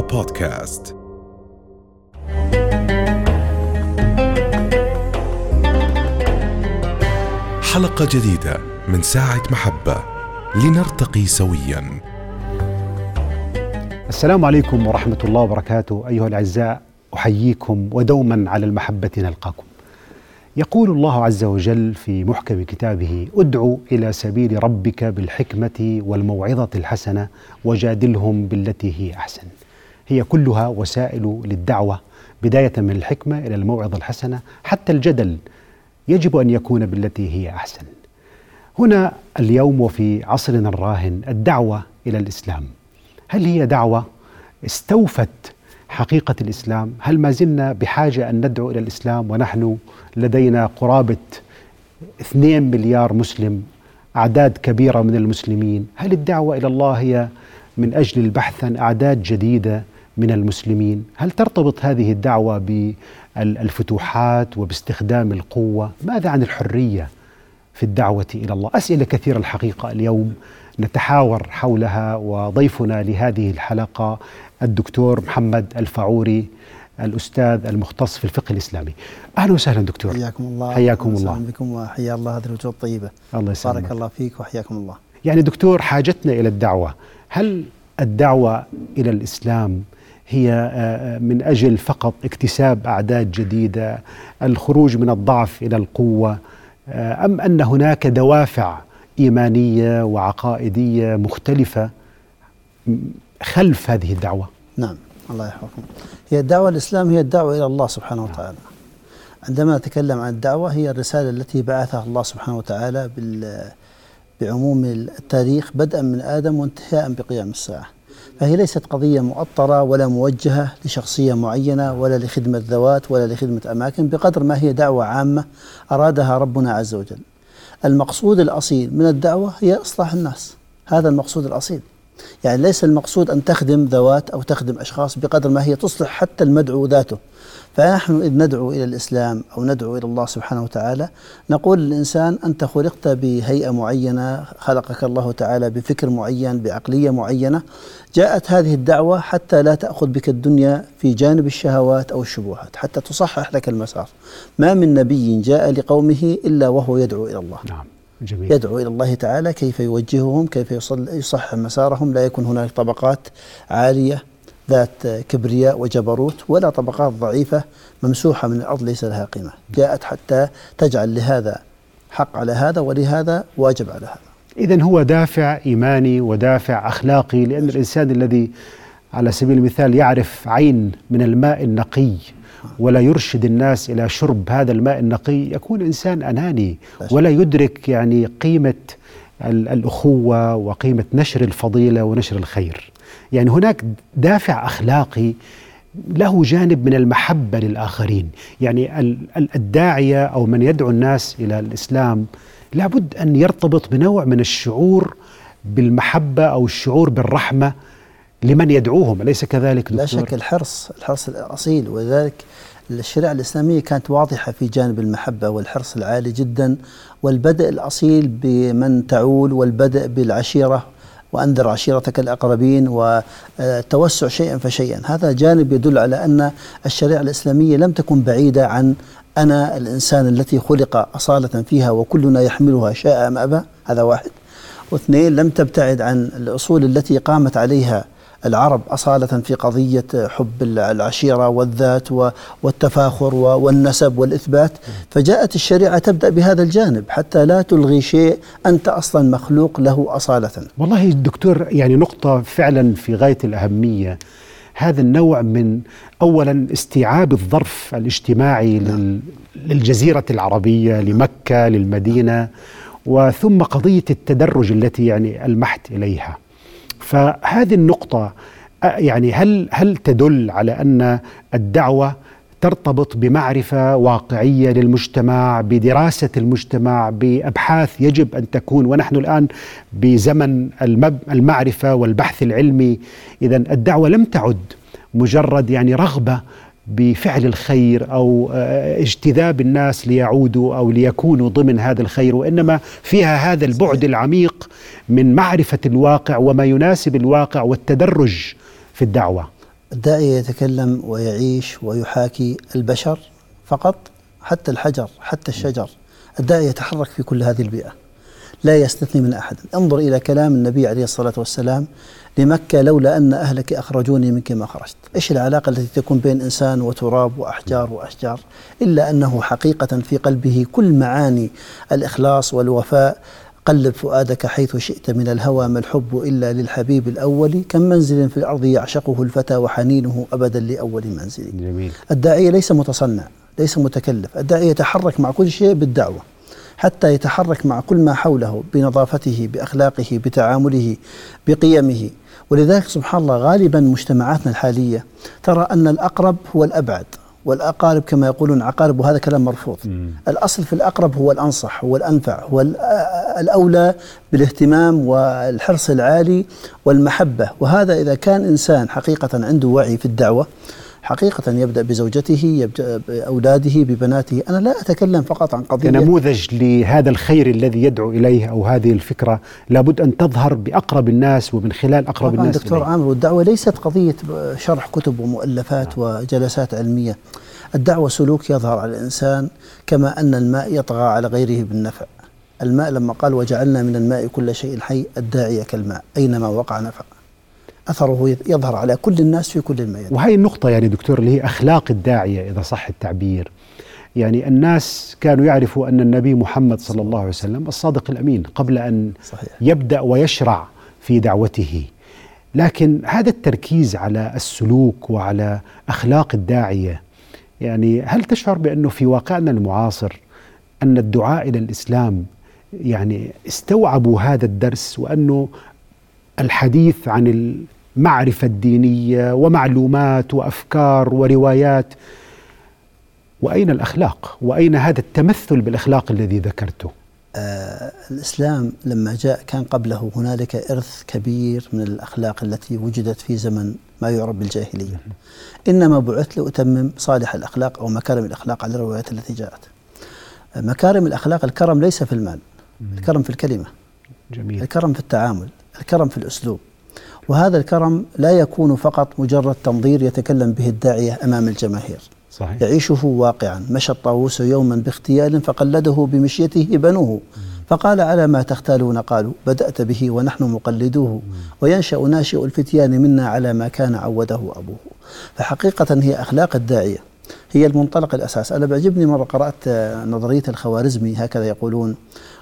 بودكاست حلقة جديدة من ساعة محبة. لنرتقي سويا. السلام عليكم ورحمة الله وبركاته أيها الأعزاء. أحييكم ودوما على المحبة نلقاكم. يقول الله عز وجل في محكم كتابه أدعو إلى سبيل ربك بالحكمة والموعظة الحسنة وجادلهم بالتي هي أحسن. هي كلها وسائل للدعوة بداية من الحكمة إلى الموعظة الحسنة حتى الجدل يجب أن يكون بالتي هي أحسن. هنا اليوم وفي عصرنا الراهن الدعوة إلى الإسلام. هل هي دعوة؟ استوفت حقيقة الإسلام. هل ما زلنا بحاجة أن ندعو إلى الإسلام ونحن لدينا قرابة 2 مليار مسلم أعداد كبيرة من المسلمين؟ هل الدعوة إلى الله هي من أجل البحث عن أعداد جديدة؟ من المسلمين. هل ترتبط هذه الدعوة بالفتوحات وباستخدام القوة؟ ماذا عن الحرية في الدعوة إلى الله؟ أسئلة كثيرة الحقيقة اليوم. نتحاور حولها وضيفنا لهذه الحلقة الدكتور محمد الفعوري الأستاذ المختص في الفقه الإسلامي. أهلا وسهلا دكتور. حياكم الله. حياكم الله. بكم وحيا الله هذه الوجوه الطيبة. الله يسلمك. بارك الله فيك وحياكم الله. يعني دكتور حاجتنا إلى الدعوة. هل الدعوة إلى الإسلام هي من أجل فقط اكتساب أعداد جديدة الخروج من الضعف إلى القوة أم أن هناك دوافع إيمانية وعقائدية مختلفة خلف هذه الدعوة؟ نعم الله يحفظكم. هي الدعوة الإسلام هي الدعوة إلى الله سبحانه وتعالى. عندما نتكلم عن الدعوة هي الرسالة التي بعثها الله سبحانه وتعالى بعموم التاريخ بدءا من آدم وانتهاء بقيام الساعة. فهي ليست قضية مؤطرة ولا موجهة لشخصية معينة ولا لخدمة ذوات ولا لخدمة أماكن بقدر ما هي دعوة عامة أرادها ربنا عز وجل. المقصود الأصيل من الدعوة هي إصلاح الناس. هذا المقصود الأصيل. يعني ليس المقصود أن تخدم ذوات أو تخدم أشخاص بقدر ما هي تصلح حتى المدعو ذاته. فنحن إذ ندعو إلى الإسلام أو ندعو إلى الله سبحانه وتعالى نقول للإنسان أنت خلقت بهيئة معينة خلقك الله تعالى بفكر معين بعقلية معينة جاءت هذه الدعوة حتى لا تأخذ بك الدنيا في جانب الشهوات أو الشبهات حتى تصحح لك المسار ما من نبي جاء لقومه إلا وهو يدعو إلى الله نعم جميل. يدعو إلى الله تعالى كيف يوجههم كيف يصحح مسارهم لا يكون هناك طبقات عالية ذات كبرياء وجبروت ولا طبقات ضعيفة ممسوحة من الأرض ليس لها قيمة. جاءت حتى تجعل لهذا حق على هذا ولهذا واجب على هذا. إذا هو دافع إيماني ودافع أخلاقي لأن الإنسان الذي على سبيل المثال يعرف عين من الماء النقي ولا يرشد الناس إلى شرب هذا الماء النقي يكون إنسان أناني ولا يدرك يعني قيمة الأخوة وقيمة نشر الفضيلة ونشر الخير. يعني هناك دافع أخلاقي له جانب من المحبة للآخرين، يعني الداعية أو من يدعو الناس إلى الإسلام لابد أن يرتبط بنوع من الشعور بالمحبة أو الشعور بالرحمة لمن يدعوهم أليس كذلك دكتور؟ لا شك الحرص الحرص الأصيل ولذلك الشريعة الإسلامية كانت واضحة في جانب المحبة والحرص العالي جدا والبدء الأصيل بمن تعول والبدء بالعشيرة وأنذر عشيرتك الأقربين وتوسع شيئا فشيئا. هذا جانب يدل على أن الشريعة الإسلامية لم تكن بعيدة عن أنا الإنسان التي خلق أصالة فيها وكلنا يحملها شاء أم أبى. هذا واحد. واثنين لم تبتعد عن الأصول التي قامت عليها العرب أصالة في قضية حب العشيرة والذات والتفاخر والنسب والإثبات. فجاءت الشريعة تبدأ بهذا الجانب حتى لا تلغي شيء أنت أصلا مخلوق له أصالة. والله دكتور يعني نقطة فعلا في غاية الأهمية. هذا النوع من اولا استيعاب الظرف الاجتماعي نعم. للجزيرة العربية لمكة للمدينة وثم قضية التدرج التي يعني المحت إليها. فهذه النقطة يعني هل هل تدل على أن الدعوة ترتبط بمعرفة واقعية للمجتمع بدراسة المجتمع بأبحاث يجب أن تكون؟ ونحن الآن بزمن المعرفة والبحث العلمي. إذا الدعوة لم تعد مجرد يعني رغبة بفعل الخير أو آه، اجتذاب الناس ليعودوا أو ليكونوا ضمن هذا الخير وإنما فيها هذا البعد العميق من معرفة الواقع وما يناسب الواقع والتدرج في الدعوة. الداعية يتكلم ويعيش ويحاكي البشر فقط حتى الحجر حتى الشجر الداعية يتحرك في كل هذه البيئة لا يستثني من أحد. انظر إلى كلام النبي عليه الصلاة والسلام لمكة لولا أن أهلك أخرجوني منك ما خرجت. إيش العلاقة التي تكون بين إنسان وتراب وأحجار وأشجار؟ إلا أنه حقيقة في قلبه كل معاني الإخلاص والوفاء. قلب فؤادك حيث شئت من الهوى ما الحب إلا للحبيب الأول. كم منزل في الأرض يعشقه الفتى وحنينه أبدا لأول منزل؟ جميل. الداعية ليس متصنع ليس متكلف. الداعية يتحرك مع كل شيء بالدعوة. حتى يتحرك مع كل ما حوله بنظافته بأخلاقه بتعامله بقيمه. ولذلك سبحان الله غالبا مجتمعاتنا الحالية ترى أن الأقرب هو الأبعد والأقارب كما يقولون عقارب وهذا كلام مرفوض. مم. الأصل في الأقرب هو الأنصح هو الأنفع هو الأولى بالاهتمام والحرص العالي والمحبة. وهذا إذا كان إنسان حقيقة عنده وعي في الدعوة حقيقة يبدأ بزوجته يبدأ بأولاده ببناته أنا لا أتكلم فقط عن قضية كنموذج لهذا الخير الذي يدعو إليه أو هذه الفكرة لابد أن تظهر بأقرب الناس ومن خلال أقرب الناس دكتور إليه. عامر والدعوة ليست قضية شرح كتب ومؤلفات نعم. وجلسات علمية الدعوة سلوك يظهر على الإنسان كما أن الماء يطغى على غيره بالنفع الماء لما قال وجعلنا من الماء كل شيء حي الداعية كالماء أينما وقع نفع أثره يظهر على كل الناس في كل الميادين. وهي النقطة يعني دكتور اللي هي أخلاق الداعية إذا صح التعبير. يعني الناس كانوا يعرفوا أن النبي محمد صلى الله عليه وسلم الصادق الأمين قبل أن صحيح. يبدأ ويشرع في دعوته. لكن هذا التركيز على السلوك وعلى أخلاق الداعية يعني هل تشعر بأنه في واقعنا المعاصر أن الدعاء إلى الإسلام يعني استوعبوا هذا الدرس وأنه الحديث عن معرفة دينية ومعلومات وأفكار وروايات. وأين الأخلاق؟ وأين هذا التمثل بالأخلاق الذي ذكرته؟ آه الإسلام لما جاء كان قبله هنالك إرث كبير من الأخلاق التي وجدت في زمن ما يعرف بالجاهلية. إنما بعثت لأتمم صالح الأخلاق أو مكارم الأخلاق على الروايات التي جاءت. مكارم الأخلاق الكرم ليس في المال الكرم في الكلمة جميل. الكرم في التعامل الكرم في الأسلوب. وهذا الكرم لا يكون فقط مجرد تنظير يتكلم به الداعية أمام الجماهير. صحيح. يعيشه واقعا. مشى الطاووس يوما باغتيال فقلده بمشيته بنوه. فقال على ما تختالون قالوا بدأت به ونحن مقلدوه. وينشأ ناشئ الفتيان منا على ما كان عوده أبوه. فحقيقة هي أخلاق الداعية. هي المنطلق الأساس. أنا بعجبني مرة قرأت نظرية الخوارزمي هكذا يقولون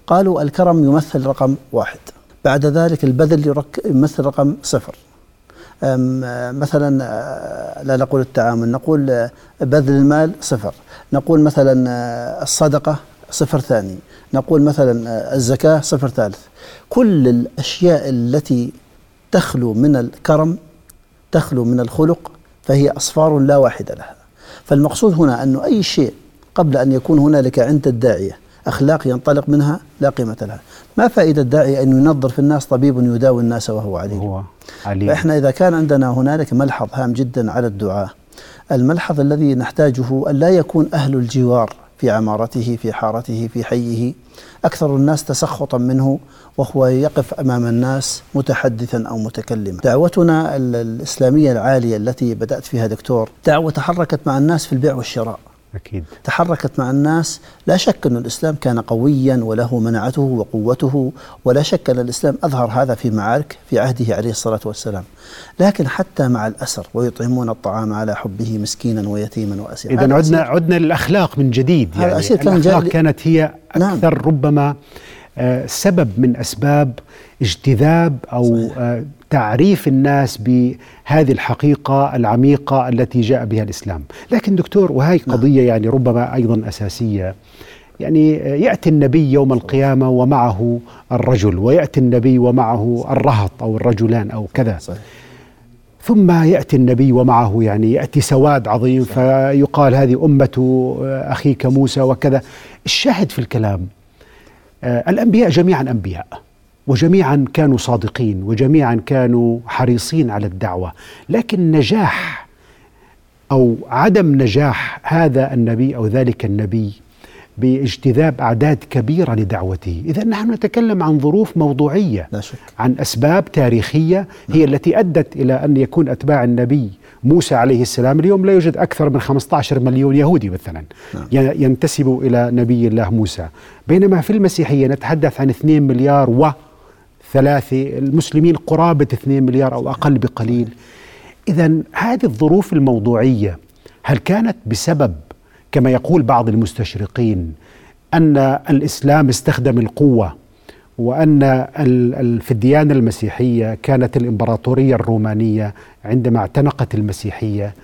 قالوا الكرم يمثل رقم واحد. بعد ذلك البذل يمثل رقم صفر. مثلا آه، لا نقول التعامل نقول آه، بذل المال صفر. نقول مثلا آه، الصدقة صفر ثاني. نقول مثلا الزكاة صفر ثالث. كل الأشياء التي تخلو من الكرم تخلو من الخلق فهي أصفار لا واحد لها. فالمقصود هنا أن أي شيء قبل أن يكون هنالك عند الداعية أخلاق ينطلق منها لا قيمة لها. ما فائدة الداعي أن ينظر في الناس طبيب يداوي الناس وهو عليم؟ هو عليم. فإحنا إذا كان عندنا هنالك ملحظ هام جدا على الدعاء الملحظ الذي نحتاجه أن لا يكون أهل الجوار في عمارته في حارته في حيه أكثر الناس تسخطا منه وهو يقف أمام الناس متحدثا أو متكلما. دعوتنا الإسلامية العالية التي بدأت فيها دكتور دعوة تحركت مع الناس في البيع والشراء. أكيد تحركت مع الناس لا شك أن الإسلام كان قويا وله منعته وقوته ولا شك أن الإسلام أظهر هذا في معارك في عهده عليه الصلاة والسلام لكن حتى مع الأسر ويطعمون الطعام على حبه مسكينا ويتيما وأسيرا إذا عدنا عدنا للأخلاق من جديد يعني كان الأخلاق كانت هي نعم. أكثر نعم. ربما آه، سبب من أسباب اجتذاب أو صحيح. تعريف الناس بهذه الحقيقة العميقة التي جاء بها الإسلام لكن دكتور وهي نعم. قضية يعني ربما أيضا أساسية يعني يأتي النبي يوم القيامة ومعه الرجل ويأتي النبي ومعه الرهط أو الرجلان أو كذا صحيح. ثم يأتي النبي ومعه يعني يأتي سواد عظيم. فيقال هذه أمة أخيك موسى وكذا الشاهد في الكلام آه، الأنبياء جميعا أنبياء وجميعا كانوا صادقين وجميعا كانوا حريصين على الدعوة. لكن نجاح أو عدم نجاح هذا النبي أو ذلك النبي باجتذاب أعداد كبيرة لدعوته، إذا نحن نتكلم عن ظروف موضوعية لا شك. عن أسباب تاريخية هي التي أدت إلى أن يكون أتباع النبي موسى عليه السلام اليوم لا يوجد أكثر من 15 مليون يهودي مثلا. نعم. ينتسب إلى نبي الله موسى، بينما في المسيحية نتحدث عن 2 مليار و ثلاثة المسلمين قرابة 2 مليار أو أقل بقليل. إذا هذه الظروف الموضوعية هل كانت بسبب كما يقول بعض المستشرقين أن الإسلام استخدم القوة وأن في الديانة المسيحية كانت الإمبراطورية الرومانية عندما اعتنقت المسيحية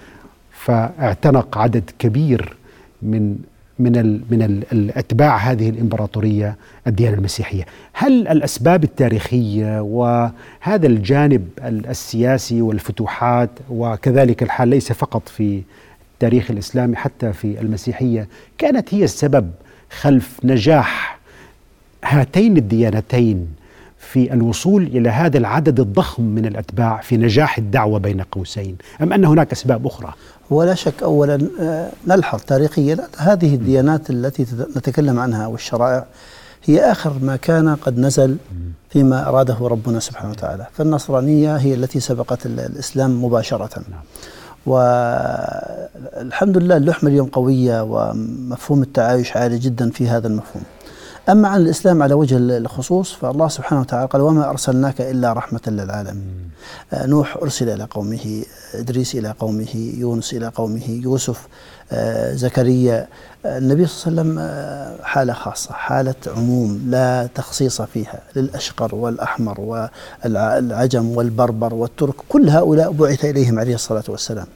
فاعتنق عدد كبير من من ال من ال الأتباع هذه الإمبراطورية الديانة المسيحية، هل الأسباب التاريخية وهذا الجانب ال- السياسي والفتوحات وكذلك الحال ليس فقط في التاريخ الإسلامي حتى في المسيحية كانت هي السبب خلف نجاح هاتين الديانتين في الوصول إلى هذا العدد الضخم من الأتباع في نجاح الدعوة بين قوسين، أم أن هناك أسباب أخرى؟ ولا شك اولا آه، نلحظ تاريخيا هذه الديانات التي نتكلم عنها والشرائع هي آخر ما كان قد نزل فيما أراده ربنا سبحانه وتعالى، فالنصرانية هي التي سبقت ال- الإسلام مباشرة. نعم. والحمد لله اللحمة اليوم قوية ومفهوم التعايش عالي جدا في هذا المفهوم. أما عن الإسلام على وجه الخصوص فالله سبحانه وتعالى قال وما أرسلناك إلا رحمة للعالمين. آه، نوح أرسل إلى قومه إدريس إلى قومه يونس إلى قومه يوسف آه، زكريا. آه، النبي صلى الله عليه وسلم حالة خاصة حالة عموم لا تخصيص فيها للأشقر والأحمر والعجم والبربر والترك كل هؤلاء بعث إليهم عليه الصلاة والسلام.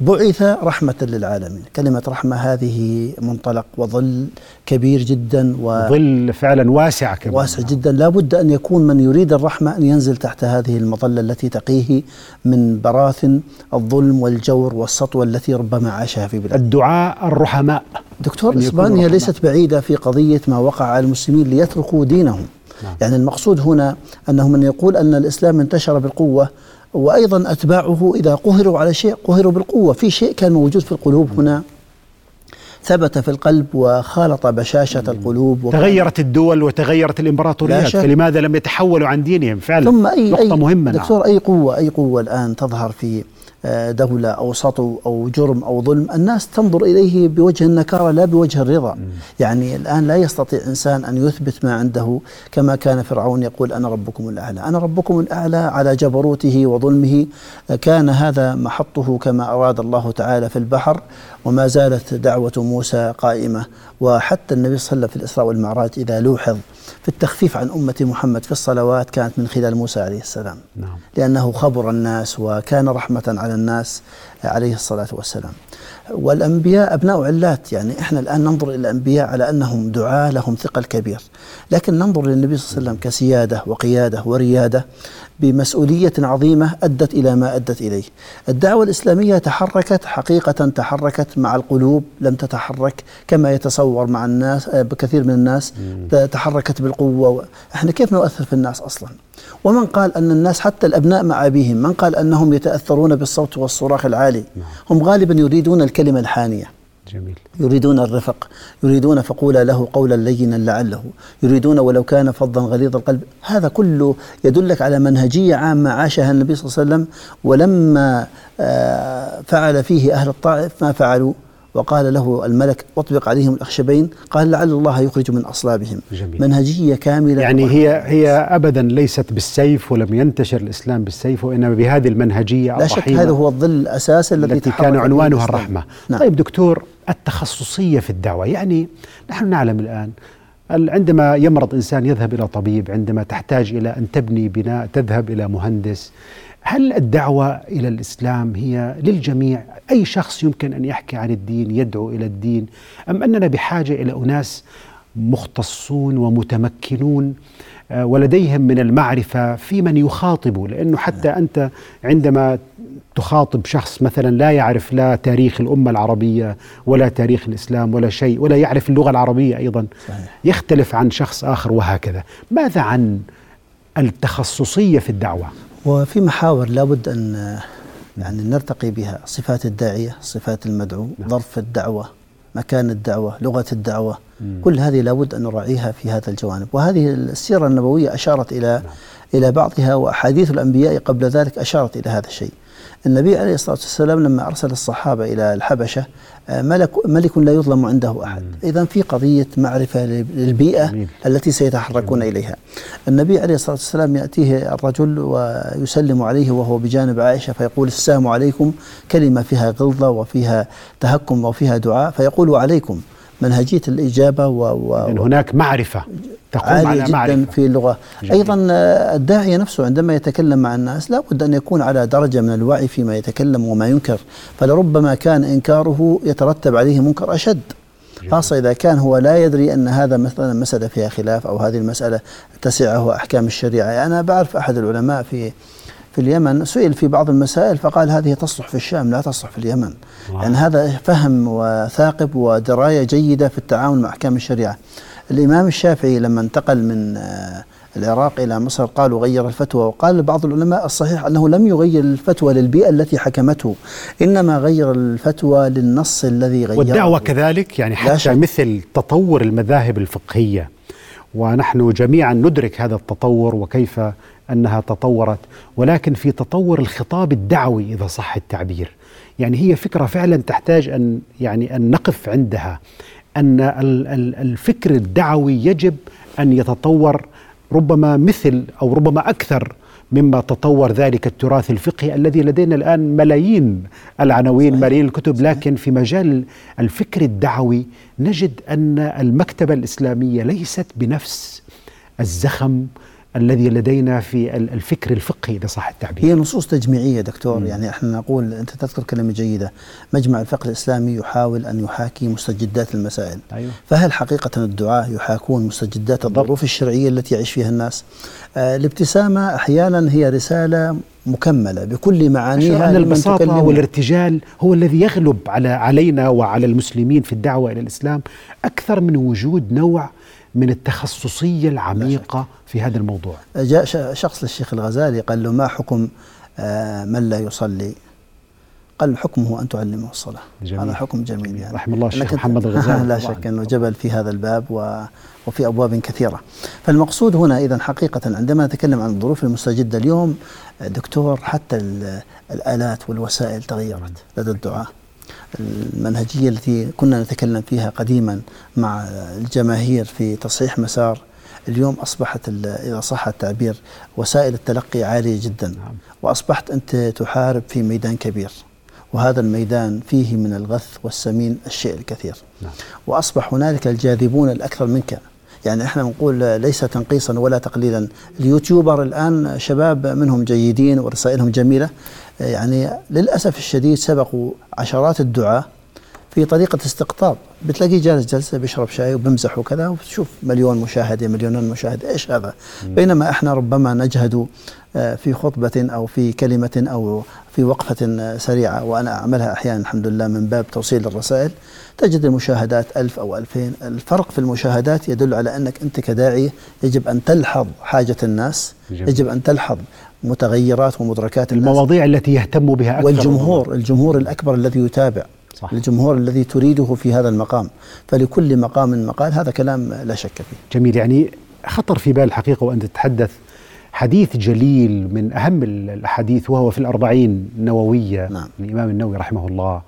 بعث رحمة للعالمين. كلمة رحمة هذه منطلق وظل كبير جدا و ظل فعلا واسع كمان. واسع جدا. لا بد أن يكون من يريد الرحمة أن ينزل تحت هذه المظلة التي تقيه من براثن الظلم والجور والسطوة التي ربما عاشها في بلاد. الدعاء الرحماء. دكتور إسبانيا. ليست بعيدة في قضية ما وقع على المسلمين ليتركوا دينهم. نعم. يعني المقصود هنا أنه من يقول أن الإسلام انتشر بالقوة وأيضا أتباعه إذا قهروا على شيء قهروا بالقوة في شيء كان موجود في القلوب هنا ثبت في القلب وخالط بشاشة القلوب تغيرت الدول وتغيرت شك. فلماذا لم يتحولوا عن دينهم فعلا ثم أي نقطة أي مهمة نعم. دكتور أي قوة أي قوة الآن تظهر في دولة أو سطو أو جرم أو ظلم الناس تنظر إليه بوجه النكارة لا بوجه الرضا. يعني الآن لا يستطيع إنسان أن يثبت ما عنده كما كان فرعون يقول أنا ربكم الأعلى. أنا ربكم الأعلى على جبروته وظلمه. كان هذا محطه كما أراد الله تعالى في البحر وما زالت دعوة موسى قائمة. وحتى النبي صلى الله عليه وسلم في الإسراء والمعراج إذا لوحظ في التخفيف عن أمة محمد في الصلوات كانت من خلال موسى عليه السلام. نعم. لأنه خبر الناس وكان رحمة على الناس عليه الصلاة والسلام. والأنبياء أبناء علات يعني إحنا الآن ننظر إلى الأنبياء على أنهم دعاة لهم ثقل كبير. لكن ننظر للنبي صلى الله عليه وسلم كسيادة وقيادة وريادة بمسؤولية عظيمة أدت إلى ما أدت إليه. الدعوة الإسلامية تحركت حقيقة تحركت مع القلوب لم تتحرك كما يتصور مع الناس آه، بكثير من الناس تحركت بالقوة إحنا كيف نؤثر في الناس أصلا؟ ومن قال أن الناس حتى الأبناء مع أبيهم من قال أنهم يتأثرون بالصوت والصراخ العالي؟ هم غالبا يريدون الكلمة الحانية. جميل. يريدون الرفق يريدون فقولا له قولا لينا لعله. يريدون ولو كان فظا غليظ القلب. هذا كله يدلك على منهجية عامة عاشها النبي صلى الله عليه وسلم ولما آه، فعل فيه أهل الطائف ما فعلوا. وقال له الملك اطبق عليهم الأخشبين. قال لعل الله يخرج من أصلابهم. جميل. منهجية كاملة. يعني هي هي ابدا ليست بالسيف ولم ينتشر الإسلام بالسيف وإنما بهذه المنهجية لا شك هذا هو الظل الأساسي الذي التي كان عنوانها. الرحمة. نعم. طيب دكتور التخصصية في الدعوة. يعني نحن نعلم الآن ال- عندما يمرض إنسان يذهب إلى طبيب عندما تحتاج إلى أن تبني بناء تذهب إلى مهندس هل الدعوة إلى الإسلام هي للجميع؟ أي شخص يمكن أن يحكي عن الدين يدعو إلى الدين؟ أم أننا بحاجة إلى أناس مختصون ومتمكنون آه، ولديهم من المعرفة في من يخاطبوا لأنه حتى أنت عندما تخاطب شخص مثلا لا يعرف لا تاريخ الأمة العربية ولا تاريخ الإسلام ولا شيء ولا يعرف اللغة العربية أيضا. صحيح. يختلف عن شخص آخر وهكذا. ماذا عن التخصصية في الدعوة؟ وفي محاور لابد أن يعني نرتقي بها. صفات الداعية صفات المدعو نعم. ظرف الدعوة مكان الدعوة لغة الدعوة. كل هذه لابد أن نراعيها في هذا الجوانب. وهذه السيرة النبوية أشارت إلى إلى بعضها وأحاديث الأنبياء قبل ذلك أشارت إلى هذا الشيء. النبي عليه الصلاة والسلام لما أرسل الصحابة إلى الحبشة آه، ملك, ملك لا يظلم عنده أحد. إذا في قضية معرفة للبيئة التي سيتحركون إليها. النبي عليه الصلاة والسلام يأتيه الرجل ويسلم عليه وهو بجانب عائشة فيقول السلام عليكم كلمة فيها غلظة وفيها تهكم وفيها دعاء فيقول عليكم. منهجية الإجابة و, و هناك معرفة تقوم عالية على جدا معرفة. في اللغة جميل. أيضا آه، الداعية نفسه عندما يتكلم مع الناس لا بد أن يكون على درجة من الوعي فيما يتكلم وما ينكر فلربما كان إنكاره يترتب عليه منكر أشد خاصة إذا كان هو لا يدري أن هذا مثلا مسألة فيها خلاف أو هذه المسألة تسعة أحكام الشريعة يعني أنا بعرف أحد العلماء في في اليمن سئل في بعض المسائل فقال هذه تصلح في الشام لا تصلح في اليمن. واو. يعني هذا فهم وثاقب ودراية جيدة في التعامل مع أحكام الشريعة. الإمام الشافعي لما انتقل من آه، العراق إلى مصر قالوا غير الفتوى وقال بعض العلماء الصحيح أنه لم يغير الفتوى للبيئة التي حكمته إنما غير الفتوى للنص الذي غيره. والدعوة كذلك؟ يعني حتى مثل تطور المذاهب الفقهية ونحن جميعا ندرك هذا التطور وكيف أنها تطورت ولكن في تطور الخطاب الدعوي إذا صح التعبير. يعني هي فكرة فعلا تحتاج أن يعني أن نقف عندها أن الفكر الدعوي يجب أن يتطور ربما مثل أو ربما أكثر مما تطور ذلك التراث الفقهي الذي لدينا الآن ملايين العناوين صحيح. ملايين الكتب لكن في مجال الفكر الدعوي نجد أن المكتبة الإسلامية ليست بنفس الزخم الذي لدينا في الفكر الفقهي إذا صح التعبير. هي نصوص تجميعية دكتور، م. يعني إحنا نقول أنت تذكر كلمة جيدة، مجمع الفقه الإسلامي يحاول أن يحاكي مستجدات المسائل. أيوه. فهل حقيقة الدعاة يحاكون مستجدات الظروف الشرعية التي يعيش فيها الناس؟ آه الابتسامة أحيانا هي رسالة مكملة بكل معانيها أن البساطة والارتجال هو الذي يغلب على علينا وعلى المسلمين في الدعوة إلى الإسلام أكثر من وجود نوع من التخصصية العميقة في هذا الموضوع. جاء شخص للشيخ الغزالي قال له ما حكم آه، من لا يصلي؟ قال حكمه أن تعلمه الصلاة. جميل. هذا حكم جميل يعني. رحم الله الشيخ محمد الغزالي. لا شك أنه جبل في هذا الباب و وفي أبواب كثيرة. فالمقصود هنا إذا حقيقة عندما نتكلم عن الظروف المستجدة اليوم دكتور حتى الآلات والوسائل تغيرت لدى الدعاة المنهجية التي كنا نتكلم فيها قديما مع الجماهير في تصحيح مسار اليوم أصبحت إذا صح التعبير وسائل التلقي عالية جدا نعم. وأصبحت أنت تحارب في ميدان كبير وهذا الميدان فيه من الغث والسمين الشيء الكثير نعم. وأصبح هنالك الجاذبون الأكثر منك يعني إحنا نقول ليس تنقيصا ولا تقليلا اليوتيوبر الآن شباب منهم جيدين ورسائلهم جميلة يعني للأسف الشديد سبقوا عشرات الدعاة في طريقة استقطاب. بتلاقيه جالس جلسة بيشرب شاي وبمزح وكذا وتشوف مليون مشاهدة مليونين مشاهدة. إيش هذا؟ بينما إحنا ربما نجهد آه، في خطبة أو في كلمة أو في وقفة سريعة وأنا أعملها أحيانا الحمد لله من باب توصيل الرسائل. تجد المشاهدات ألف أو ألفين. الفرق في المشاهدات يدل على أنك أنت كداعية يجب أن تلحظ حاجة الناس جميل. يجب أن تلحظ متغيرات ومدركات المواضيع الناس التي يهتم بها أكثر. والجمهور الجمهور الأكبر الذي يتابع. صح. الجمهور الذي تريده في هذا المقام. فلكل مقام مقال هذا كلام لا شك فيه. جميل. يعني خطر في بال الحقيقة وأنت تتحدث حديث جليل من أهم الأحاديث وهو في الأربعين النووية. نعم. من الإمام النووي رحمه الله.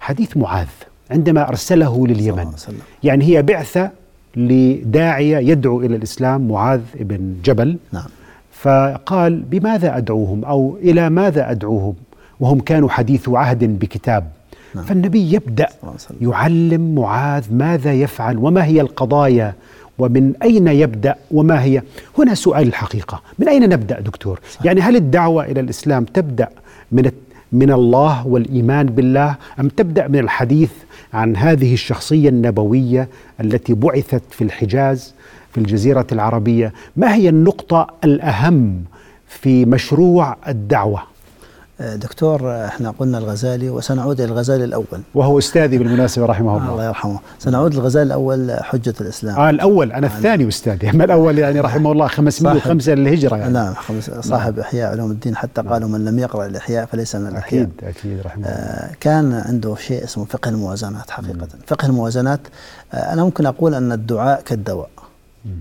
حديث معاذ عندما أرسله لليمن. يعني هي بعثة لداعية يدعو إلى الإسلام معاذ بن جبل. نعم. فقال بماذا أدعوهم؟ أو إلى ماذا أدعوهم؟ وهم كانوا حديث عهد بكتاب. نعم. فالنبي يبدأ يعلم معاذ ماذا يفعل وما هي القضايا ومن أين يبدأ وما هي. هنا سؤال الحقيقة. من أين نبدأ دكتور؟ صح. يعني هل الدعوة إلى الإسلام تبدأ من من الله والإيمان بالله أم تبدأ من الحديث عن هذه الشخصية النبوية التي بعثت في الحجاز في الجزيرة العربية؟ ما هي النقطة الأهم في مشروع الدعوة؟ دكتور إحنا قلنا الغزالي وسنعود إلى الغزالي الأول. وهو استاذي بالمناسبة رحمه الله. الله يرحمه. سنعود للغزالي الأول حجة الإسلام. آه الأول. أنا الثاني استاذي اما الأول يعني رحمه الله؟ 505 للهجرة يعني. نعم صاحب إحياء علوم الدين حتى قالوا من لم يقرأ الإحياء فليس من الإحياء. أكيد أكيد رحمه الله. آه كان عنده شيء اسمه فقه الموازنات حقيقة. فقه الموازنات آه أنا ممكن أقول أن الدعاء كالدواء.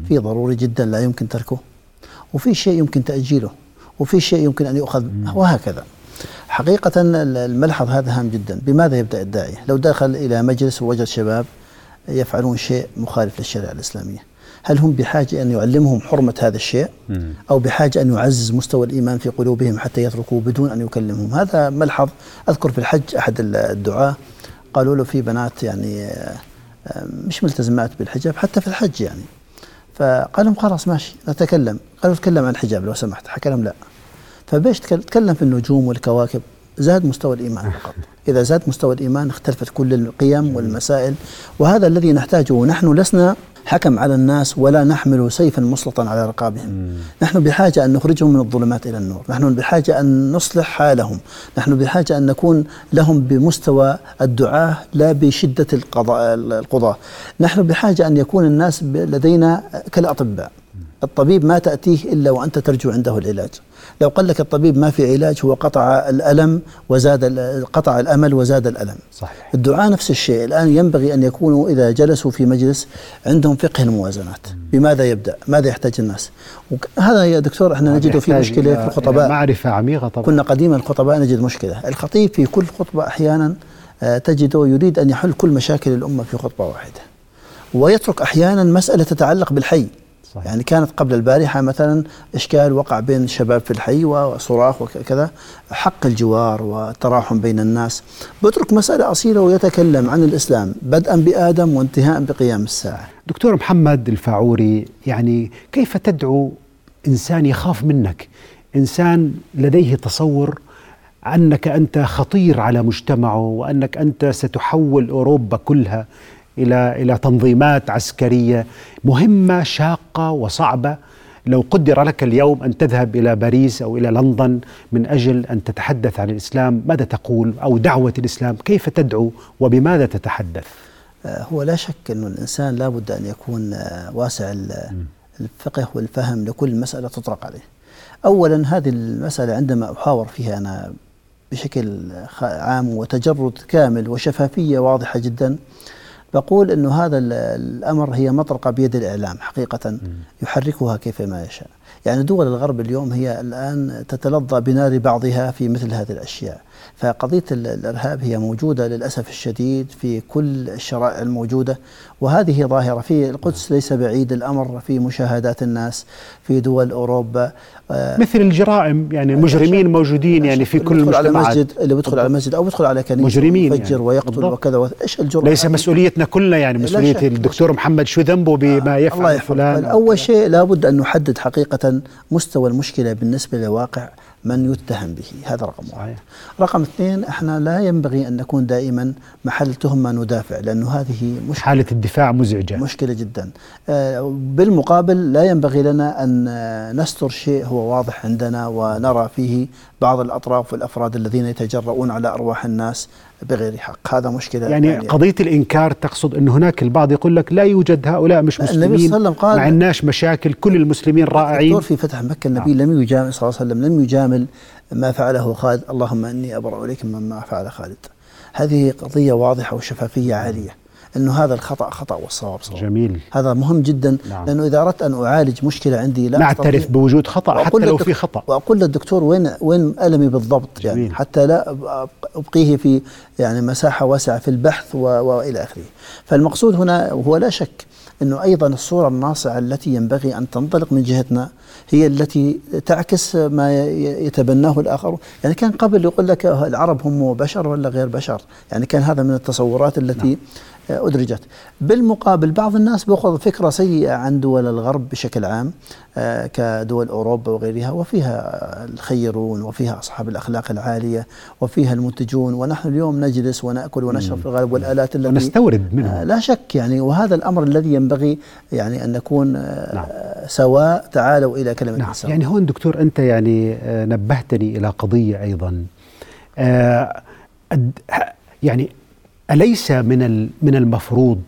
في ضروري جدا لا يمكن تركه وفي شيء يمكن تأجيله وفي شيء يمكن أن يؤخذ وهكذا. حقيقة الملحظ هذا هام جدا. بماذا يبدأ الداعية لو دخل إلى مجلس ووجد شباب يفعلون شيء مخالف للشريعة الإسلامية. هل هم بحاجة أن يعلمهم حرمة هذا الشيء؟ أو بحاجة أن يعزز مستوى الإيمان في قلوبهم حتى يتركوا بدون أن يكلمهم؟ هذا ملحظ أذكر في الحج أحد الدعاة قالوا له في بنات يعني مش ملتزمات بالحجاب حتى في الحج يعني. فقال لهم خلاص ماشي نتكلم. قالوا تكلم عن الحجاب لو سمحت. حكى لهم لا. فبيش تكلم في النجوم والكواكب زاد مستوى الإيمان فقط. إذا زاد مستوى الإيمان اختلفت كل القيم والمسائل وهذا الذي نحتاجه. ونحن لسنا حكم على الناس ولا نحمل سيفا مسلطا على رقابهم. مم. نحن بحاجة أن نخرجهم من الظلمات إلى النور. نحن بحاجة أن نصلح حالهم. نحن بحاجة أن نكون لهم بمستوى الدعاة لا بشدة القضاء القضاة نحن بحاجة أن يكون الناس لدينا كالأطباء. الطبيب ما تأتيه إلا وأنت ترجو عنده العلاج. لو قال لك الطبيب ما في علاج هو قطع الألم وزاد قطع الأمل وزاد الألم. صحيح. الدعاء نفس الشيء. الآن ينبغي أن يكونوا إذا جلسوا في مجلس عندهم فقه الموازنات. بماذا يبدأ؟ ماذا يحتاج الناس؟ هذا يا دكتور إحنا نجد في مشكلة في الخطباء. معرفة عميقة طبعا. كنا قديما الخطباء نجد مشكلة. الخطيب في كل خطبة أحيانا آه، تجده يريد أن يحل كل مشاكل الأمة في خطبة واحدة. ويترك أحيانا مسألة تتعلق بالحي. صحيح. يعني كانت قبل البارحة مثلا إشكال وقع بين الشباب في الحي وصراخ وكذا حق الجوار والتراحم بين الناس. بترك مسألة أصيلة ويتكلم عن الإسلام بدءا بآدم وانتهاء بقيام الساعة. دكتور محمد الفاعوري يعني كيف تدعو إنسان يخاف منك؟ إنسان لديه تصور أنك أنت خطير على مجتمعه وأنك أنت ستحول أوروبا كلها. إلى إلى تنظيمات عسكرية مهمة شاقة وصعبة. لو قدر لك اليوم أن تذهب إلى باريس أو إلى لندن من أجل أن تتحدث عن الإسلام ماذا تقول؟ أو دعوة الإسلام كيف تدعو وبماذا تتحدث؟ آه، هو لا شك انه الإنسان لابد أن يكون آه، واسع الفقه والفهم لكل مسألة تطرق عليه. اولا هذه المسألة عندما أحاور فيها أنا بشكل عام وتجرد كامل وشفافية واضحة جدا بقول أنه هذا الأمر هي مطرقة بيد الإعلام حقيقة يحركها كيفما يشاء. يعني دول الغرب اليوم هي الآن تتلظى بنار بعضها في مثل هذه الأشياء. فقضية الإرهاب هي موجودة للأسف الشديد في كل الشرائع الموجودة وهذه ظاهرة في القدس ليس بعيد الأمر في مشاهدات الناس في دول أوروبا آه، مثل الجرائم يعني المجرمين موجودين يعني في كل المجتمعات على مسجد اللي بيدخل على مسجد أو بيدخل على كنيسة مجرمين يفجر يعني ويقتل وكذا. إيش الجرم ليس مسؤوليتنا كلنا يعني مسؤولية الدكتور محمد شو ذنبه بما يفعل الله فلان أول شيء لابد أن نحدد حقيقة مستوى المشكلة بالنسبة لواقع من يتهم به. هذا رقم واحد. رقم اثنين إحنا لا ينبغي أن نكون دائما محل تهمه ندافع لأنه هذه مشكلة. حالة الدفاع مزعجة. مشكلة جدا. آه بالمقابل لا ينبغي لنا أن نستر شيء هو واضح عندنا ونرى فيه بعض الأطراف والأفراد الذين يتجرؤون على أرواح الناس. بغير حق. هذا مشكلة يعني, يعني قضية الإنكار تقصد أن هناك البعض يقول لك لا يوجد هؤلاء مش مسلمين النبي صلى الله عليه وسلم قال مشاكل كل المسلمين رائعين. في فتح مكة النبي نعم. لم يجامل صلى الله عليه وسلم لم يجامل ما فعله خالد. اللهم إني أبرأ إليك مما فعل خالد. هذه قضية واضحة وشفافية عالية. إنه هذا الخطأ خطأ والصواب صواب. جميل. هذا مهم جدا نعم. لأنه إذا أردت أن أعالج مشكلة عندي لا نعترف بوجود خطأ حتى لو في خطأ. وأقول للدكتور وين وين ألمي بالضبط يعني جميل. يعني حتى لا أبقيه في يعني مساحة واسعة في البحث وإلى آخره. فالمقصود هنا هو لا شك إنه أيضا الصورة الناصعة التي ينبغي أن تنطلق من جهتنا هي التي تعكس ما يتبناه الآخر، يعني كان قبل يقول لك العرب هم بشر ولا غير بشر، يعني كان هذا من التصورات التي نعم. أدرجت. بالمقابل بعض الناس بيأخذ فكرة سيئة عن دول الغرب بشكل عام آه، كدول أوروبا وغيرها وفيها الخيرون وفيها أصحاب الأخلاق العالية وفيها المنتجون ونحن اليوم نجلس ونأكل ونشرب في الغالب والآلات التي ونستورد منهم. آه، لا شك يعني وهذا الأمر الذي ينبغي يعني أن نكون آه، نعم. سواء تعالوا إلى كلمة نعم. يعني هون دكتور أنت يعني نبهتني إلى قضية أيضا. آه يعني أليس من من المفروض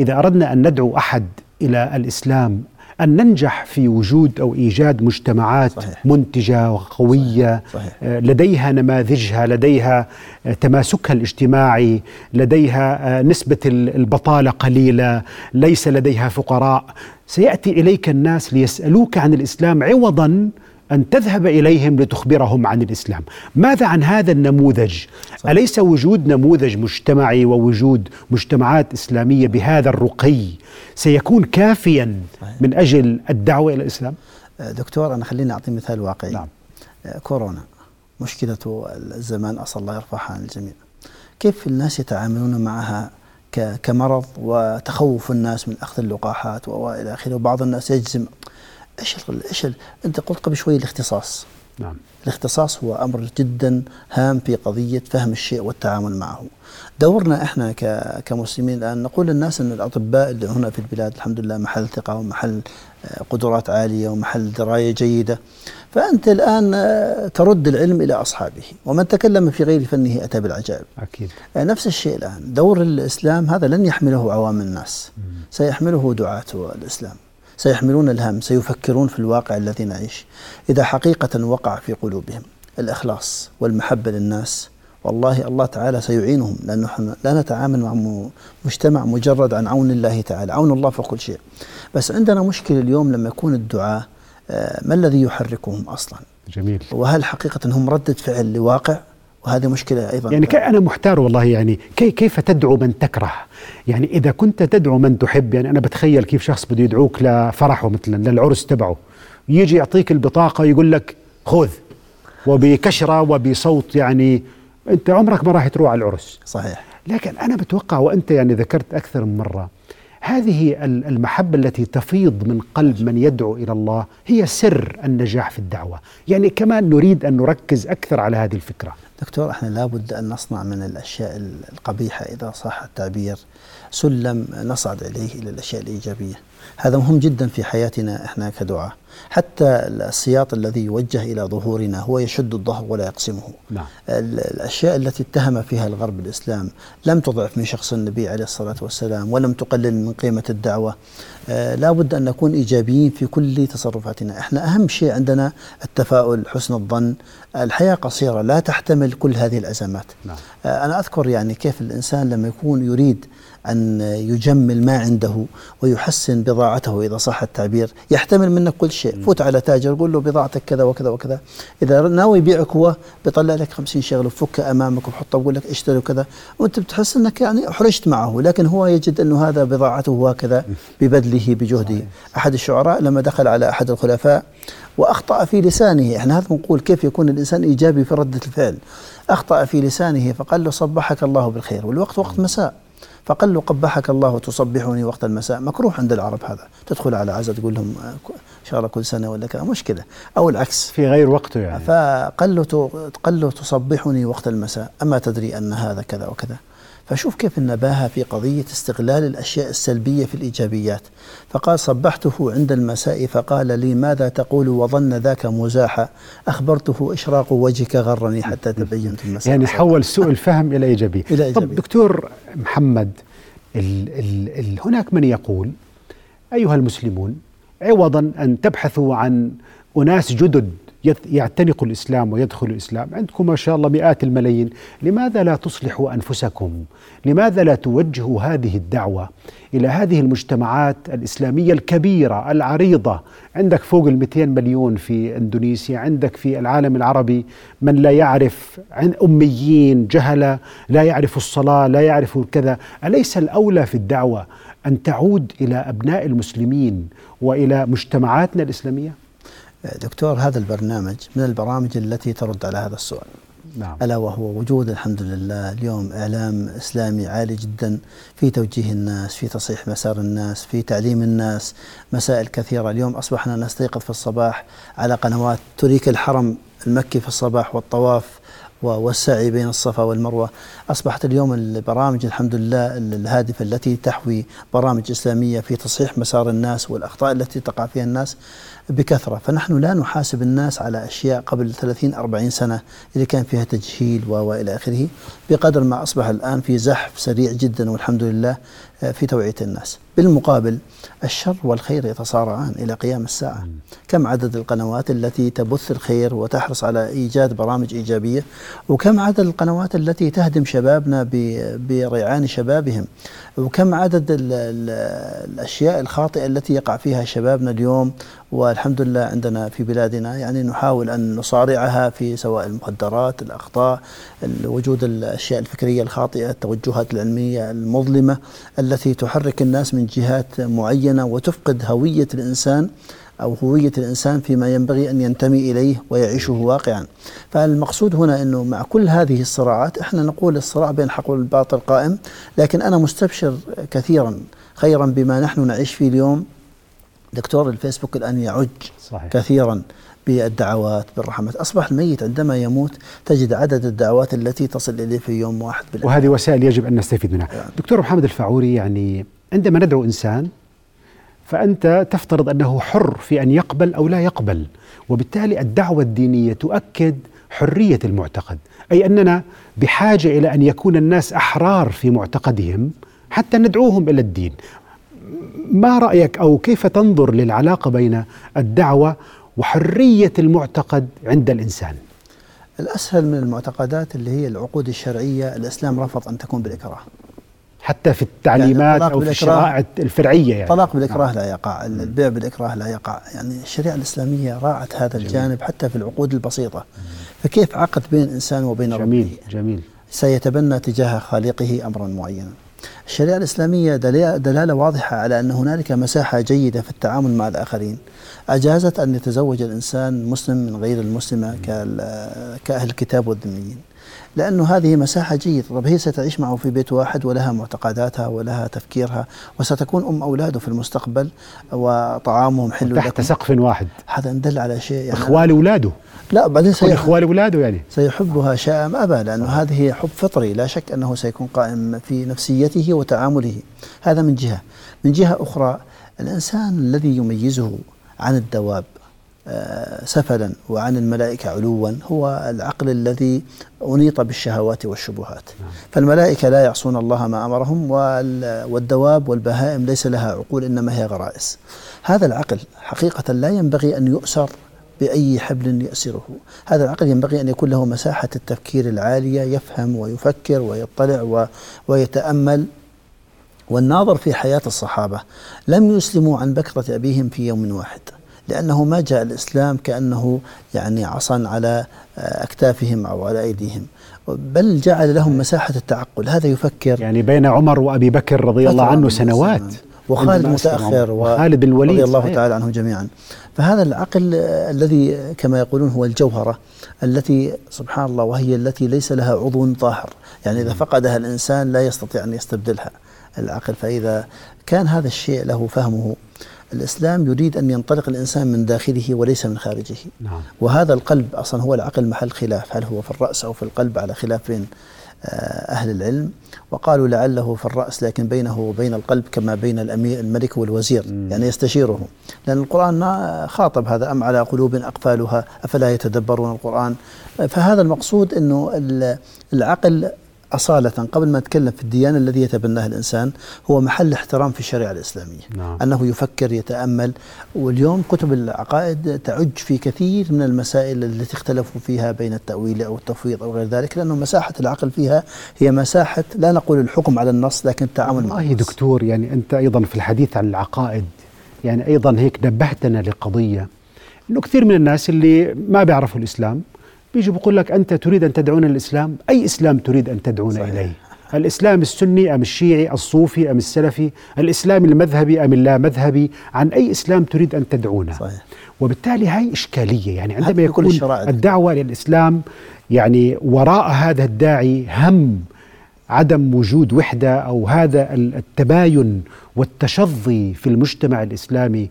إذا أردنا أن ندعو أحد إلى الإسلام أن ننجح في وجود أو إيجاد مجتمعات صحيح. منتجة وقوية صحيح. صحيح. آه، لديها نماذجها لديها آه، تماسكها الاجتماعي لديها آه، نسبة البطالة قليلة ليس لديها فقراء سيأتي إليك الناس ليسألوك عن الإسلام عوضا أن تذهب إليهم لتخبرهم عن الإسلام ماذا عن هذا النموذج صحيح. أليس وجود نموذج مجتمعي ووجود مجتمعات إسلامية بهذا الرقي سيكون كافيا صحيح. من أجل الدعوة إلى الإسلام أه، دكتور أنا خليني أعطي مثال واقعي نعم. أه، كورونا مشكلة الزمان أسأل الله يرفعها عن الجميع كيف الناس يتعاملون معها كمرض وتخوف الناس من أخذ اللقاحات وإلى آخره وبعض الناس يجزم إيش إيش أنت قلت قبل شوي الاختصاص نعم الاختصاص هو أمر جدا هام في قضية فهم الشيء والتعامل معه. دورنا إحنا كمسلمين الآن نقول للناس أن الأطباء اللي هنا في البلاد الحمد لله محل ثقة ومحل آه، قدرات عالية ومحل دراية جيدة. فأنت الآن آه، ترد العلم إلى أصحابه، ومن تكلم في غير فنه أتى بالعجائب. أكيد. آه، نفس الشيء الآن، دور الإسلام هذا لن يحمله عوام الناس، سيحمله دعاة الإسلام. سيحملون الهم سيفكرون في الواقع الذي نعيش. إذا حقيقة وقع في قلوبهم الإخلاص والمحبة للناس والله الله تعالى سيعينهم. لأنه نحن لا نتعامل مع مجتمع مجرد عن عون الله تعالى عون الله فوق كل شيء. بس عندنا مشكلة اليوم لما يكون الدعاء آه، ما الذي يحركهم أصلا؟ جميل. وهل حقيقة هم ردة فعل لواقع؟ وهذه مشكلة أيضا. يعني أنا محتار والله يعني كي كيف تدعو من تكره؟ يعني إذا كنت تدعو من تحب يعني أنا بتخيل كيف شخص بده يدعوك لفرحه مثلا للعرس تبعه. يجي يعطيك البطاقة يقول لك خذ وبكشرة وبصوت يعني أنت عمرك ما راح تروح على العرس. صحيح. لكن أنا بتوقع وأنت يعني ذكرت أكثر من مرة هذه المحبة التي تفيض من قلب من يدعو إلى الله هي سر النجاح في الدعوة. يعني كمان نريد أن نركز أكثر على هذه الفكرة. دكتور إحنا لابد أن نصنع من الأشياء القبيحة إذا صح التعبير سلم نصعد إليه إلى الأشياء الإيجابية. هذا مهم جدا في حياتنا إحنا كدعاة. حتى السياط الذي يوجه إلى ظهورنا هو يشد الظهر ولا يقسمه. نعم. الأشياء التي اتهم فيها الغرب الإسلام لم تضعف من شخص النبي عليه الصلاة والسلام ولم تقلل من قيمة الدعوة. آه لابد أن نكون إيجابيين في كل تصرفاتنا، إحنا أهم شيء عندنا التفاؤل، حسن الظن، الحياة قصيرة لا تحتمل كل هذه الأزمات. نعم. آه أنا أذكر يعني كيف الإنسان لما يكون يريد أن يجمل ما عنده ويحسن بضاعته إذا صح التعبير. يحتمل منك كل شيء. فوت على تاجر قول له بضاعتك كذا وكذا وكذا. إذا ناوي يبيعك هو بيطلع لك خمسين شغله وفكها أمامك وبحطها بقول لك اشتري وكذا. وأنت بتحس أنك يعني أحرجت معه لكن هو يجد أنه هذا بضاعته هكذا ببذله بجهده. أحد الشعراء لما دخل على أحد الخلفاء وأخطأ في لسانه إحنا هذا نقول كيف يكون الإنسان إيجابي في ردة الفعل. أخطأ في لسانه فقال له صبحك الله بالخير والوقت وقت مساء. فقال له قبحك الله تصبحني وقت المساء. مكروه عند العرب هذا. تدخل على عزة تقول لهم شاء الله كل سنة ولا كذا مشكلة أو العكس. في غير وقته يعني. فقال له قال له تصبحني وقت المساء أما تدري أن هذا كذا وكذا. فشوف كيف النباهة في قضية استغلال الأشياء السلبية في الإيجابيات. فقال صبحته عند المساء فقال لي ماذا تقول وظن ذاك مزاحا؟ أخبرته إشراق وجهك غرني حتى تبينت المساء. يعني حول سوء الفهم إلى إيجابية إلى إيجابية طب دكتور محمد ال ال ال هناك من يقول أيها المسلمون عوضا أن تبحثوا عن أناس جدد يعتنق الإسلام ويدخل الإسلام، عندكم ما شاء الله مئات الملايين، لماذا لا تصلحوا أنفسكم؟ لماذا لا توجهوا هذه الدعوة إلى هذه المجتمعات الإسلامية الكبيرة العريضة، عندك فوق ال 200 مليون في إندونيسيا، عندك في العالم العربي من لا يعرف عن أميين، جهلة، لا يعرفوا الصلاة، لا يعرفوا كذا، أليس الأولى في الدعوة أن تعود إلى أبناء المسلمين وإلى مجتمعاتنا الإسلامية؟ دكتور هذا البرنامج من البرامج التي ترد على هذا السؤال نعم. ألا وهو وجود الحمد لله اليوم إعلام إسلامي عالي جدا في توجيه الناس في تصحيح مسار الناس في تعليم الناس مسائل كثيرة اليوم أصبحنا نستيقظ في الصباح على قنوات تريك الحرم المكي في الصباح والطواف والسعي بين الصفا والمروة. أصبحت اليوم البرامج الحمد لله الهادفة التي تحوي برامج إسلامية في تصحيح مسار الناس والأخطاء التي تقع فيها الناس بكثرة. فنحن لا نحاسب الناس على أشياء قبل 30 40 سنة اللي كان فيها تجهيل وإلى آخره بقدر ما أصبح الآن في زحف سريع جدا والحمد لله. في توعية الناس. بالمقابل الشر والخير يتصارعان إلى قيام الساعة. كم عدد القنوات التي تبث الخير وتحرص على إيجاد برامج إيجابية؟ وكم عدد القنوات التي تهدم شبابنا بريعان شبابهم؟ وكم عدد ال ال الأشياء الخاطئة التي يقع فيها شبابنا اليوم؟ والحمد لله عندنا في بلادنا يعني نحاول أن نصارعها في سواء المخدرات الأخطاء وجود الأشياء الفكرية الخاطئة التوجهات العلمية المظلمة التي تحرك الناس من جهات معينة وتفقد هوية الإنسان. أو هوية الإنسان فيما ينبغي أن ينتمي إليه ويعيشه واقعا فالمقصود هنا أنه مع كل هذه الصراعات إحنا نقول الصراع بين الحق والباطل قائم لكن أنا مستبشر كثيرا خيرا بما نحن نعيش فيه اليوم دكتور الفيسبوك الآن يعج صحيح. كثيرا بالدعوات بالرحمات أصبح الميت عندما يموت تجد عدد الدعوات التي تصل إليه في يوم واحد بالأمر. وهذه وسائل يجب أن نستفيد منها يعني. دكتور محمد الفعوري يعني عندما ندعو إنسان فأنت تفترض أنه حر في أن يقبل أو لا يقبل. وبالتالي الدعوة الدينية تؤكد حرية المعتقد. أي أننا بحاجة إلى أن يكون الناس أحرار في معتقدهم حتى ندعوهم إلى الدين. ما رأيك أو كيف تنظر للعلاقة بين الدعوة وحرية المعتقد عند الإنسان؟ الأسهل من المعتقدات اللي هي العقود الشرعية الإسلام رفض أن تكون بالإكراه. حتى في التعليمات يعني أو في الشرائع الفرعية يعني. طلاق بالإكراه نعم. لا يقع البيع بالإكراه لا يقع. يعني الشريعة الإسلامية راعت هذا جميل. الجانب حتى في العقود البسيطة. فكيف عقد بين إنسان وبين جميل ربه؟ جميل سيتبنى تجاه خالقه أمرا معينا. الشريعة الإسلامية دلالة واضحة على أن هنالك مساحة جيدة في التعامل مع الآخرين. أجازت أن يتزوج الإنسان مسلم من غير المسلمة كأهل الكتاب والذميين لأنه هذه مساحة جيدة. طب هي ستعيش معه في بيت واحد ولها معتقداتها ولها تفكيرها وستكون أم أولاده في المستقبل وطعامهم حلو تحت. سقف واحد. هذا ندل على شيء يعني إخوال أولاده. لا بعدين سيحب إخوال أولاده يعني. سيحبها شاء أم أبى لأنه هذه حب فطري. لا شك أنه سيكون قائم في نفسيته وتعامله. هذا من جهة. من جهة أخرى الإنسان الذي يميزه عن الدواب سفلا وعن الملائكة علوا هو العقل الذي أنيط بالشهوات والشبهات. نعم. فالملائكة لا يعصون الله ما أمرهم والدواب والبهائم ليس لها عقول إنما هي غرائز. هذا العقل حقيقة لا ينبغي أن يؤسر بأي حبل يأسره هذا العقل ينبغي أن يكون له مساحة التفكير العالية يفهم ويفكر ويطلع ويتأمل. والناظر في حياة الصحابة لم يسلموا عن بكرة أبيهم في يوم واحد. لأنه ما جاء الإسلام كأنه يعني عصا على أكتافهم أو على أيديهم. بل جعل لهم مساحة التعقل. هذا يفكر يعني بين عمر وأبي بكر رضي الله عنه سنوات. وخالد متأخر وخالد الوليد رضي الله. تعالى عنهم جميعا. فهذا العقل الذي كما يقولون هو الجوهرة التي سبحان الله وهي التي ليس لها عضو طاهر. يعني إذا فقدها الإنسان لا يستطيع أن يستبدلها. العقل فإذا كان هذا الشيء له فهمه الإسلام يريد أن ينطلق الإنسان من داخله وليس من خارجه. نعم. وهذا القلب أصلا هو العقل محل خلاف. هل هو في الرأس أو في القلب على خلاف بين آه، أهل العلم؟ وقالوا لعله في الرأس لكن بينه وبين القلب كما بين الأمير الملك والوزير مم. يعني يستشيره. لأن القرآن خاطب هذا أم على قلوب أقفالها أفلا يتدبرون القرآن؟ فهذا المقصود أنه العقل أصالة قبل ما نتكلم في الديانة الذي يتبناه الإنسان هو محل احترام في الشريعة الإسلامية. نعم. أنه يفكر يتأمل واليوم كتب العقائد تعج في كثير من المسائل التي اختلفوا فيها بين التأويل أو التفويض أو غير ذلك لأنه مساحة العقل فيها هي مساحة لا نقول الحكم على النص لكن التعامل مع النص. دكتور يعني أنت أيضا في الحديث عن العقائد يعني أيضا هيك نبهتنا لقضية أنه كثير من الناس اللي ما بيعرفوا الإسلام بيجي بقول لك أنت تريد أن تدعونا الإسلام؟ أي إسلام تريد أن تدعونا صحيح. إليه؟ الإسلام السني أم الشيعي الصوفي أم السلفي؟ الإسلام المذهبي أم اللامذهبي؟ عن أي إسلام تريد أن تدعونا صحيح. وبالتالي هاي إشكالية يعني عندما يكون الدعوة للإسلام يعني وراء هذا الداعي هم عدم وجود وحدة أو هذا التباين والتشظي في المجتمع الإسلامي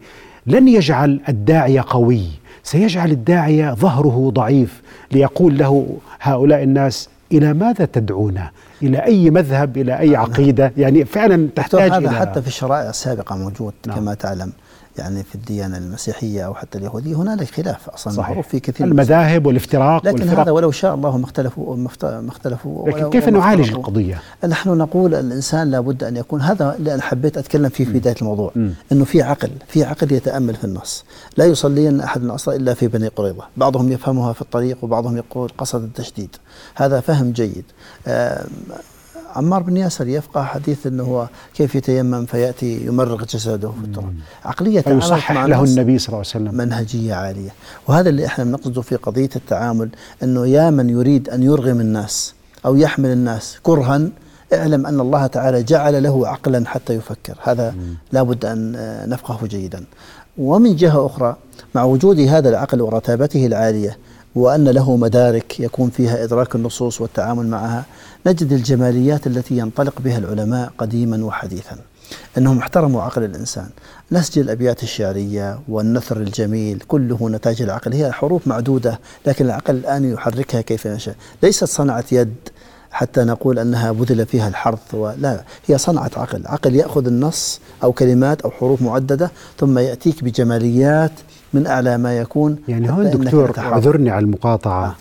لن يجعل الداعية قوي. سيجعل الداعية ظهره ضعيف. ليقول له هؤلاء الناس إلى ماذا تدعونا إلى أي مذهب؟ إلى أي عقيدة؟ يعني فعلا تحتاج هذا إلى حتى في الشرائع السابقة موجود نعم. كما تعلم. يعني في الديانة المسيحية أو حتى اليهودية هنالك خلاف أصلا صحيح. معروف في كثير المذاهب والافتراق لكن والفرق. هذا ولو شاء الله ما اختلفوا ما اختلفوا لكن كيف نعالج. القضية؟ نحن نقول الإنسان لابد أن يكون هذا اللي حبيت أتكلم فيه في بداية الموضوع مم. إنه في عقل في عقل يتأمل في النص. لا يصلين أحد العصر إلا في بني قريظة. بعضهم يفهمها في الطريق وبعضهم يقول قصد التشديد. هذا فهم جيد. عمار بن ياسر يفقه حديث إنه هو كيف يتيمم فيأتي يمرغ جسده في التراب عقلية فيصحح مع له. النبي صلى الله عليه وسلم. منهجية عالية. وهذا اللي إحنا بنقصده في قضية التعامل إنه يا من يريد أن يرغم الناس أو يحمل الناس كرها اعلم أن الله تعالى جعل له عقلا حتى يفكر. هذا لابد أن آه، نفقهه جيدا. ومن جهة أخرى مع وجود هذا العقل ورتابته العالية وأن له مدارك يكون فيها إدراك النصوص والتعامل معها نجد الجماليات التي ينطلق بها العلماء قديما وحديثا إنهم احترموا عقل الإنسان نسج الأبيات الشعرية والنثر الجميل كله نتاج العقل هي حروف معدودة لكن العقل الآن يحركها كيف يشاء ليست صنعة يد حتى نقول أنها بذل فيها الحرث ولا هي صنعة عقل عقل يأخذ النص أو كلمات أو حروف معددة ثم يأتيك بجماليات من أعلى ما يكون يعني هون دكتور. اعذرني على المقاطعة آه.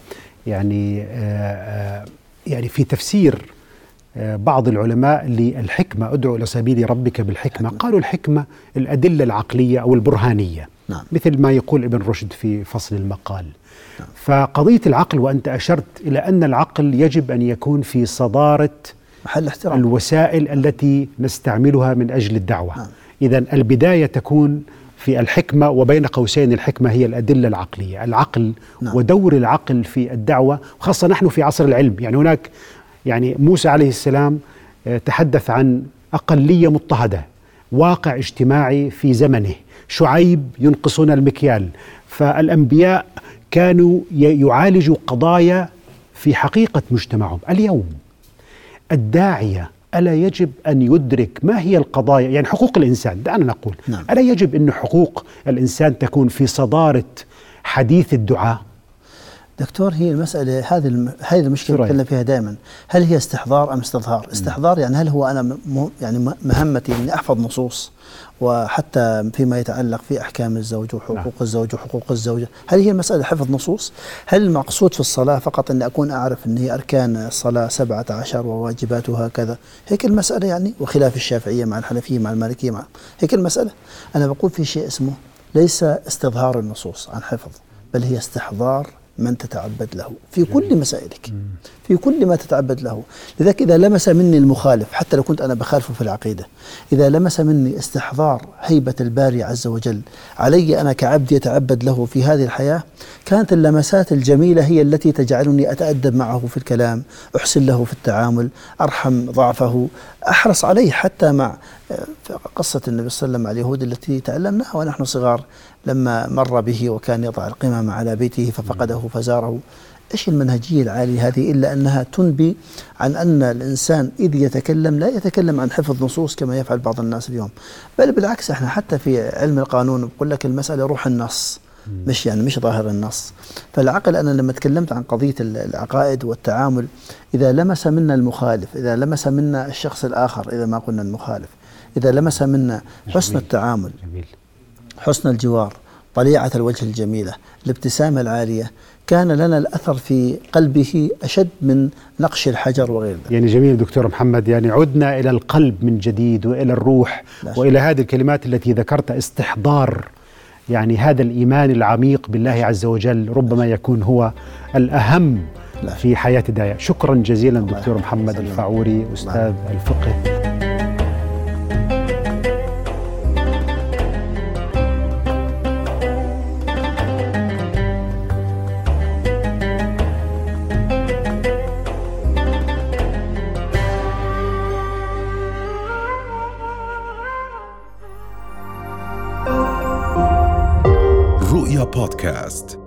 يعني آه، آه، يعني في تفسير آه، بعض العلماء للحكمة ادعو إلى سبيل ربك بالحكمة. قالوا الحكمة الأدلة العقلية أو البرهانية نعم. مثل ما يقول ابن رشد في فصل المقال. فقضية العقل وأنت أشرت إلى أن العقل يجب أن يكون في صدارة محل احترام. الوسائل التي نستعملها من أجل الدعوة. نعم. اذا البداية تكون في الحكمة وبين قوسين الحكمة هي الأدلة العقلية. العقل نعم. ودور العقل في الدعوة خاصه نحن في عصر العلم. يعني هناك يعني موسى عليه السلام آه، تحدث عن أقلية مضطهدة واقع اجتماعي في زمنه. شعيب ينقصون المكيال. فالأنبياء كانوا يعالجوا قضايا في حقيقة مجتمعهم. اليوم الداعية ألا يجب أن يدرك ما هي القضايا؟ يعني حقوق الإنسان دعنا نقول. نعم. ألا يجب أن حقوق الإنسان تكون في صدارة حديث الدعاء؟ دكتور هي المسألة هذه. هذه المشكلة؟ نتكلم فيها دائما هل هي استحضار أم استظهار؟ استحضار يعني هل هو أنا. يعني مهمتي إني أحفظ نصوص وحتى فيما يتعلق في أحكام الزوج وحقوق نعم. الزوج وحقوق الزوجة هل هي المسألة حفظ نصوص؟ هل المقصود في الصلاة فقط أني أكون أعرف أن هي أركان الصلاة سبعة عشر وواجباتها كذا هيك المسألة يعني وخلاف الشافعية مع الحنفية مع المالكية مع هيك المسألة أنا بقول في شيء اسمه ليس استظهار النصوص عن حفظ بل هي استحضار من تتعبد له. في كل مسائلك. في كل ما تتعبد له. لذلك إذا لمس مني المخالف حتى لو كنت أنا بخالفه في العقيدة إذا لمس مني استحضار هيبة الباري عز وجل علي أنا كعبد يتعبد له في هذه الحياة كانت اللمسات الجميلة هي التي تجعلني أتأدب معه في الكلام أحسن له في التعامل أرحم ضعفه أحرص عليه حتى مع آه، قصة النبي صلى الله عليه وسلم مع اليهود التي تعلمناها ونحن صغار. لما مر به وكان يضع القمم على بيته ففقده فزاره. إيش المنهجية العالية هذه إلا أنها تنبي عن أن الإنسان إذ يتكلم لا يتكلم عن حفظ نصوص كما يفعل بعض الناس اليوم. بل بالعكس إحنا حتى في علم القانون بقول لك المسألة روح النص مش يعني مش ظاهر النص. فالعقل أنا لما تكلمت عن قضية ال- العقائد والتعامل إذا لمس منا المخالف إذا لمس منا الشخص الآخر إذا ما قلنا المخالف إذا لمس منا حسن. التعامل جميل. حسن الجوار طليعة الوجه الجميلة الابتسامة العالية. كان لنا الأثر في قلبه أشد من نقش الحجر وغير ذلك. يعني جميل دكتور محمد يعني عدنا إلى القلب من جديد وإلى الروح شك. وإلى هذه الكلمات التي ذكرت استحضار يعني هذا الإيمان العميق بالله عز وجل ربما يكون هو الأهم لا في حياة الداعية. شكرا جزيلا دكتور. محمد. الفاعوري أستاذ الفقه. رؤيا بودكاست